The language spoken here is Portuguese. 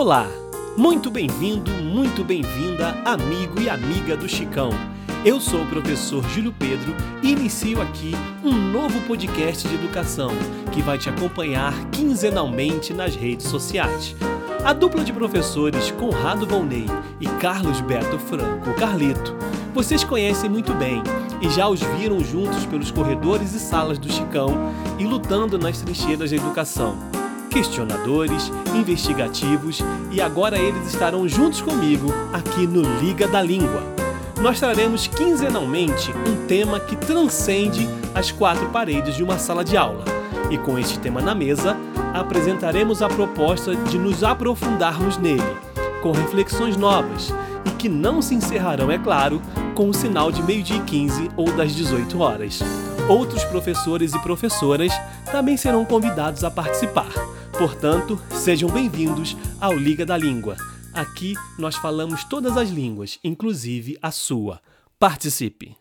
Olá, muito bem-vindo, muito bem-vinda, amigo e amiga do Chicão. Eu sou o professor Júlio Pedro e inicio aqui um novo podcast de educação que vai te acompanhar quinzenalmente nas redes sociais. A dupla de professores Conrado Volney e Carlos Beto Franco Carlito, vocês conhecem muito bem e já os viram juntos pelos corredores e salas do Chicão e lutando nas trincheiras da educação questionadores, investigativos e agora eles estarão juntos comigo aqui no Liga da Língua. Nós traremos quinzenalmente um tema que transcende as quatro paredes de uma sala de aula. E com este tema na mesa, apresentaremos a proposta de nos aprofundarmos nele, com reflexões novas e que não se encerrarão, é claro, com o sinal de meio-dia e 15 ou das 18 horas. Outros professores e professoras também serão convidados a participar. Portanto, sejam bem-vindos ao Liga da Língua. Aqui nós falamos todas as línguas, inclusive a sua. Participe!